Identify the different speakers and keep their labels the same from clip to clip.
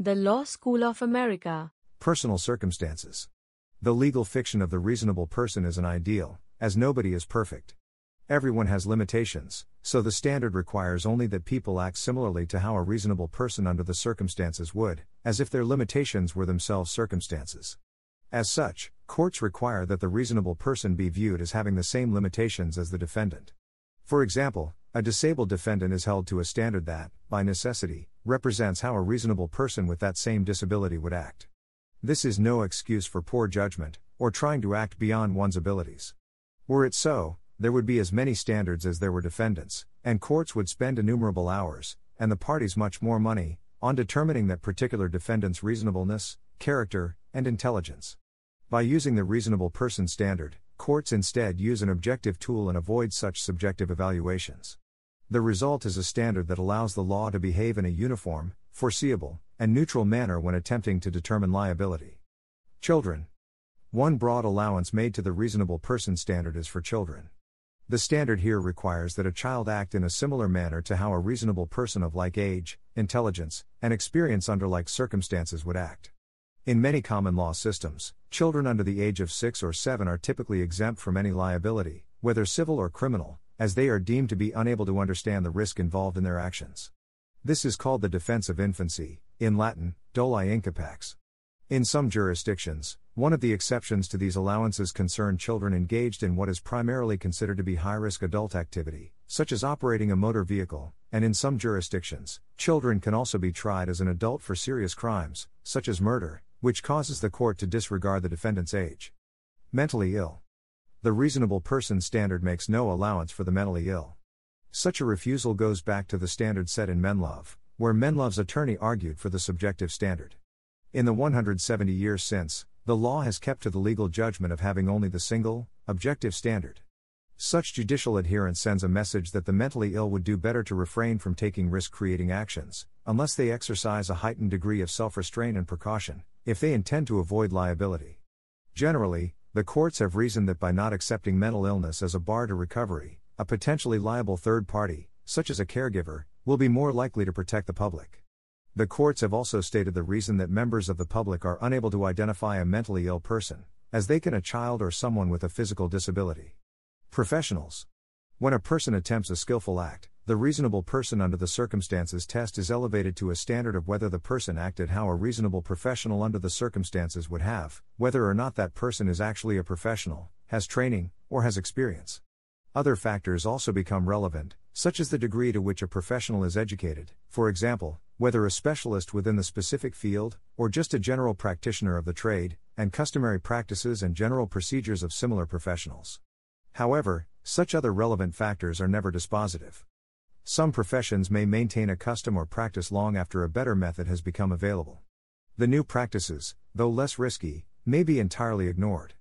Speaker 1: The Law School of America.
Speaker 2: Personal circumstances. The legal fiction of the reasonable person is an ideal, as nobody is perfect. Everyone has limitations, so the standard requires only that people act similarly to how a reasonable person under the circumstances would, as if their limitations were themselves circumstances. As such, courts require that the reasonable person be viewed as having the same limitations as the defendant. For example, a disabled defendant is held to a standard that, by necessity, represents how a reasonable person with that same disability would act. This is no excuse for poor judgment, or trying to act beyond one's abilities. Were it so, there would be as many standards as there were defendants, and courts would spend innumerable hours, and the parties much more money, on determining that particular defendant's reasonableness, character, and intelligence. By using the reasonable person standard, courts instead use an objective tool and avoid such subjective evaluations. The result is a standard that allows the law to behave in a uniform, foreseeable, and neutral manner when attempting to determine liability. Children. One broad allowance made to the reasonable person standard is for children. The standard here requires that a child act in a similar manner to how a reasonable person of like age, intelligence, and experience under like circumstances would act. In many common law systems, children under the age of 6 or 7 are typically exempt from any liability, whether civil or criminal, as they are deemed to be unable to understand the risk involved in their actions. This is called the defense of infancy, in Latin, doli incapax. In some jurisdictions, one of the exceptions to these allowances concern children engaged in what is primarily considered to be high risk adult activity, such as operating a motor vehicle, and in some jurisdictions, children can also be tried as an adult for serious crimes, such as murder, which causes the court to disregard the defendant's age. Mentally ill. The reasonable person standard makes no allowance for the mentally ill. Such a refusal goes back to the standard set in Menlove, where Menlove's attorney argued for the subjective standard. In the 170 years since, the law has kept to the legal judgment of having only the single, objective standard. Such judicial adherence sends a message that the mentally ill would do better to refrain from taking risk creating actions, unless they exercise a heightened degree of self restraint and precaution, if they intend to avoid liability. Generally, the courts have reasoned that by not accepting mental illness as a bar to recovery, a potentially liable third party, such as a caregiver, will be more likely to protect the public. The courts have also stated the reason that members of the public are unable to identify a mentally ill person, as they can a child or someone with a physical disability. Professionals. When a person attempts a skillful act, the reasonable person under the circumstances test is elevated to a standard of whether the person acted how a reasonable professional under the circumstances would have, whether or not that person is actually a professional, has training, or has experience. Other factors also become relevant, such as the degree to which a professional is educated, for example, whether a specialist within the specific field, or just a general practitioner of the trade, and customary practices and general procedures of similar professionals. However, such other relevant factors are never dispositive. Some professions may maintain a custom or practice long after a better method has become available. The new practices, though less risky, may be entirely ignored.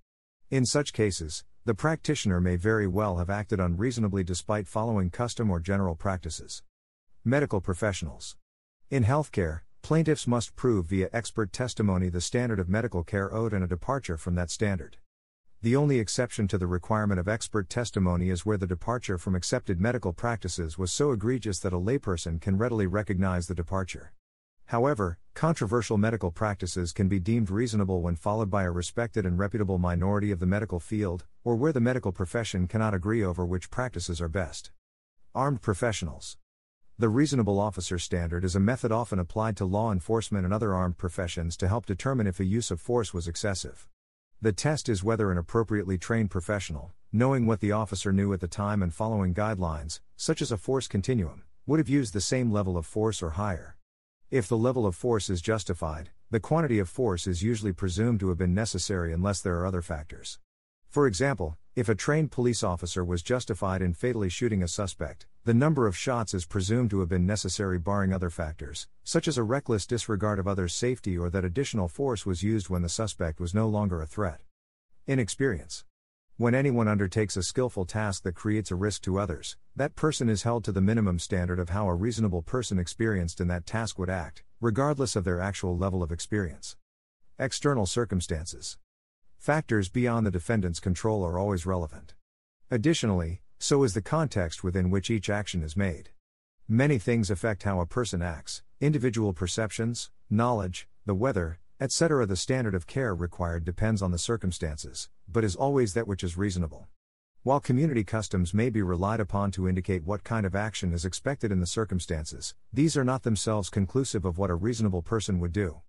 Speaker 2: In such cases, the practitioner may very well have acted unreasonably despite following custom or general practices. Medical professionals. In healthcare, plaintiffs must prove via expert testimony the standard of medical care owed and a departure from that standard. The only exception to the requirement of expert testimony is where the departure from accepted medical practices was so egregious that a layperson can readily recognize the departure. However, controversial medical practices can be deemed reasonable when followed by a respected and reputable minority of the medical field, or where the medical profession cannot agree over which practices are best. Armed professionals. The reasonable officer standard is a method often applied to law enforcement and other armed professions to help determine if a use of force was excessive. The test is whether an appropriately trained professional, knowing what the officer knew at the time and following guidelines, such as a force continuum, would have used the same level of force or higher. If the level of force is justified, the quantity of force is usually presumed to have been necessary unless there are other factors. For example, if a trained police officer was justified in fatally shooting a suspect, The number of shots is presumed to have been necessary barring other factors, such as a reckless disregard of others' safety or that additional force was used when the suspect was no longer a threat. Inexperience. When anyone undertakes a skillful task that creates a risk to others, that person is held to the minimum standard of how a reasonable person experienced in that task would act, regardless of their actual level of experience. External circumstances. Factors beyond the defendant's control are always relevant. Additionally, so is the context within which each action is made. Many things affect how a person acts individual perceptions, knowledge, the weather, etc. The standard of care required depends on the circumstances, but is always that which is reasonable. While community customs may be relied upon to indicate what kind of action is expected in the circumstances, these are not themselves conclusive of what a reasonable person would do.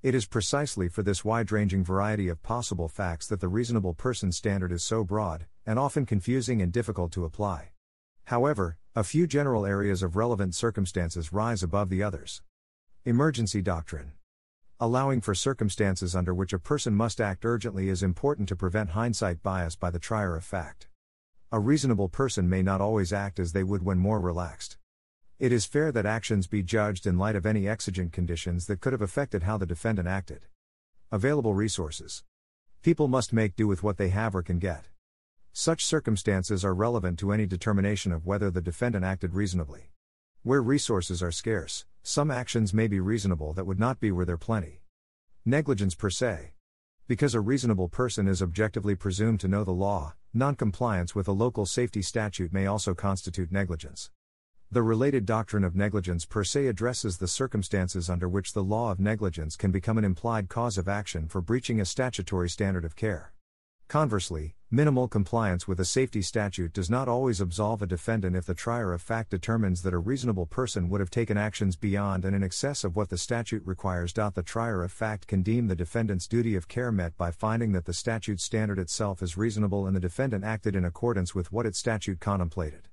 Speaker 2: It is precisely for this wide ranging variety of possible facts that the reasonable person standard is so broad, and often confusing and difficult to apply. However, a few general areas of relevant circumstances rise above the others. Emergency doctrine. Allowing for circumstances under which a person must act urgently is important to prevent hindsight bias by the trier of fact. A reasonable person may not always act as they would when more relaxed. It is fair that actions be judged in light of any exigent conditions that could have affected how the defendant acted. Available resources. People must make do with what they have or can get. Such circumstances are relevant to any determination of whether the defendant acted reasonably. Where resources are scarce, some actions may be reasonable that would not be were there plenty. Negligence per se. Because a reasonable person is objectively presumed to know the law, noncompliance with a local safety statute may also constitute negligence. The related doctrine of negligence per se addresses the circumstances under which the law of negligence can become an implied cause of action for breaching a statutory standard of care. Conversely, minimal compliance with a safety statute does not always absolve a defendant if the trier of fact determines that a reasonable person would have taken actions beyond and in excess of what the statute requires. The trier of fact can deem the defendant's duty of care met by finding that the statute standard itself is reasonable and the defendant acted in accordance with what its statute contemplated.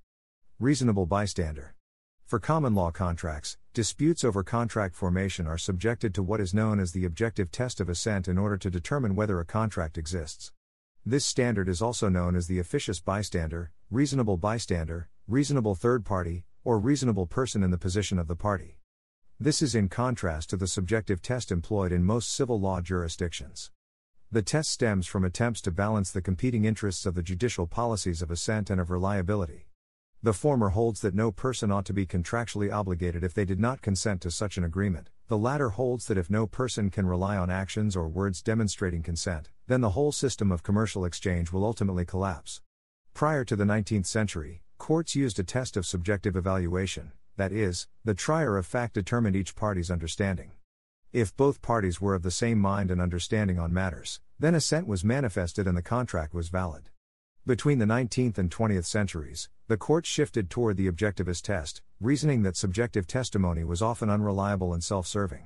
Speaker 2: Reasonable bystander. For common law contracts, disputes over contract formation are subjected to what is known as the objective test of assent in order to determine whether a contract exists. This standard is also known as the officious bystander, reasonable bystander, reasonable third party, or reasonable person in the position of the party. This is in contrast to the subjective test employed in most civil law jurisdictions. The test stems from attempts to balance the competing interests of the judicial policies of assent and of reliability. The former holds that no person ought to be contractually obligated if they did not consent to such an agreement, the latter holds that if no person can rely on actions or words demonstrating consent, then the whole system of commercial exchange will ultimately collapse. Prior to the 19th century, courts used a test of subjective evaluation, that is, the trier of fact determined each party's understanding. If both parties were of the same mind and understanding on matters, then assent was manifested and the contract was valid. Between the 19th and 20th centuries, the court shifted toward the objectivist test, reasoning that subjective testimony was often unreliable and self serving.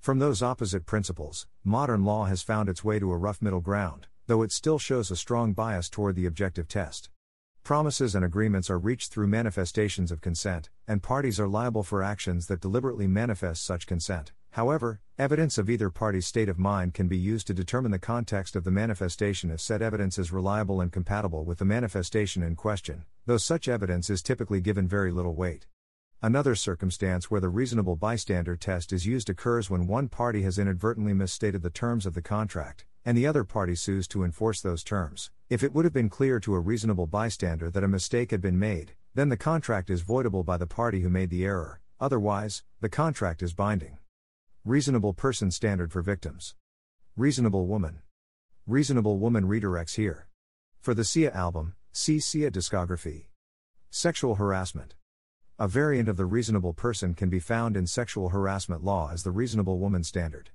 Speaker 2: From those opposite principles, modern law has found its way to a rough middle ground, though it still shows a strong bias toward the objective test. Promises and agreements are reached through manifestations of consent, and parties are liable for actions that deliberately manifest such consent. However, evidence of either party's state of mind can be used to determine the context of the manifestation if said evidence is reliable and compatible with the manifestation in question, though such evidence is typically given very little weight. Another circumstance where the reasonable bystander test is used occurs when one party has inadvertently misstated the terms of the contract, and the other party sues to enforce those terms. If it would have been clear to a reasonable bystander that a mistake had been made, then the contract is voidable by the party who made the error, otherwise, the contract is binding. Reasonable person standard for victims. Reasonable woman. Reasonable woman redirects here. For the Sia album, see Sia discography. Sexual harassment. A variant of the reasonable person can be found in sexual harassment law as the reasonable woman standard.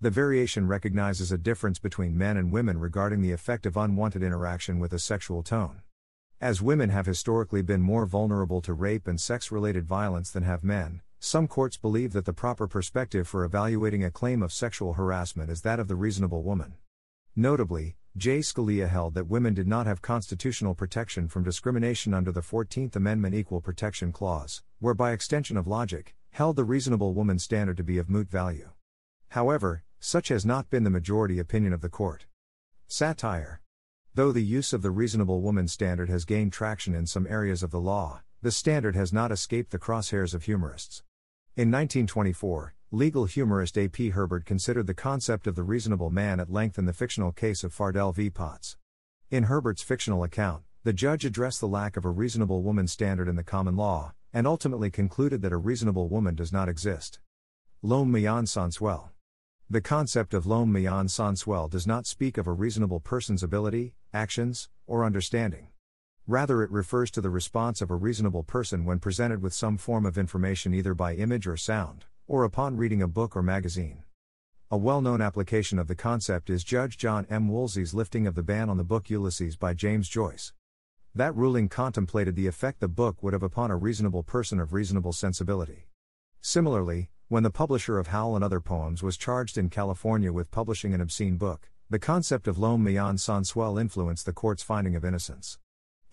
Speaker 2: The variation recognizes a difference between men and women regarding the effect of unwanted interaction with a sexual tone. As women have historically been more vulnerable to rape and sex related violence than have men, some courts believe that the proper perspective for evaluating a claim of sexual harassment is that of the reasonable woman. Notably, J. Scalia held that women did not have constitutional protection from discrimination under the 14th Amendment Equal Protection Clause, where by extension of logic, held the reasonable woman standard to be of moot value. However, such has not been the majority opinion of the court. Satire. Though the use of the reasonable woman standard has gained traction in some areas of the law, the standard has not escaped the crosshairs of humorists. In 1924, legal humorist A.P. Herbert considered the concept of the reasonable man at length in the fictional case of Fardell v. Potts. In Herbert's fictional account, the judge addressed the lack of a reasonable woman standard in the common law, and ultimately concluded that a reasonable woman does not exist. L'homme sans soi. The concept of l'homme sans soi does not speak of a reasonable person's ability, actions, or understanding. Rather, it refers to the response of a reasonable person when presented with some form of information either by image or sound, or upon reading a book or magazine. A well known application of the concept is Judge John M. Woolsey's lifting of the ban on the book Ulysses by James Joyce. That ruling contemplated the effect the book would have upon a reasonable person of reasonable sensibility. Similarly, when the publisher of Howl and Other Poems was charged in California with publishing an obscene book, the concept of l'homme moyen sensuel influenced the court's finding of innocence.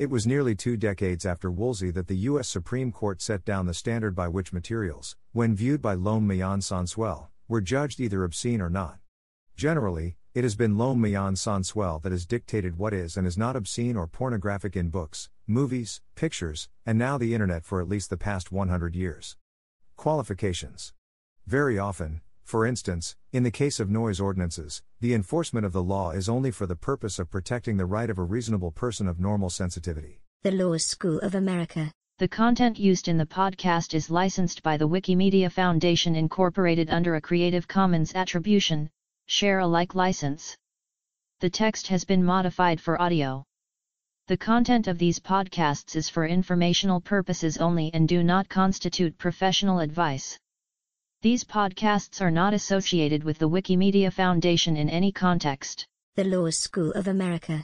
Speaker 2: It was nearly two decades after Woolsey that the U.S. Supreme Court set down the standard by which materials, when viewed by l'homme sans soi, were judged either obscene or not. Generally, it has been l'homme sans soi that has dictated what is and is not obscene or pornographic in books, movies, pictures, and now the internet for at least the past 100 years. Qualifications very often, for instance, in the case of noise ordinances, the enforcement of the law is only for the purpose of protecting the right of a reasonable person of normal sensitivity.
Speaker 3: The Law School of America.
Speaker 4: The content used in the podcast is licensed by the Wikimedia Foundation Incorporated under a Creative Commons Attribution, Share Alike license. The text has been modified for audio. The content of these podcasts is for informational purposes only and do not constitute professional advice. These podcasts are not associated with the Wikimedia Foundation in any context.
Speaker 3: The Law School of America.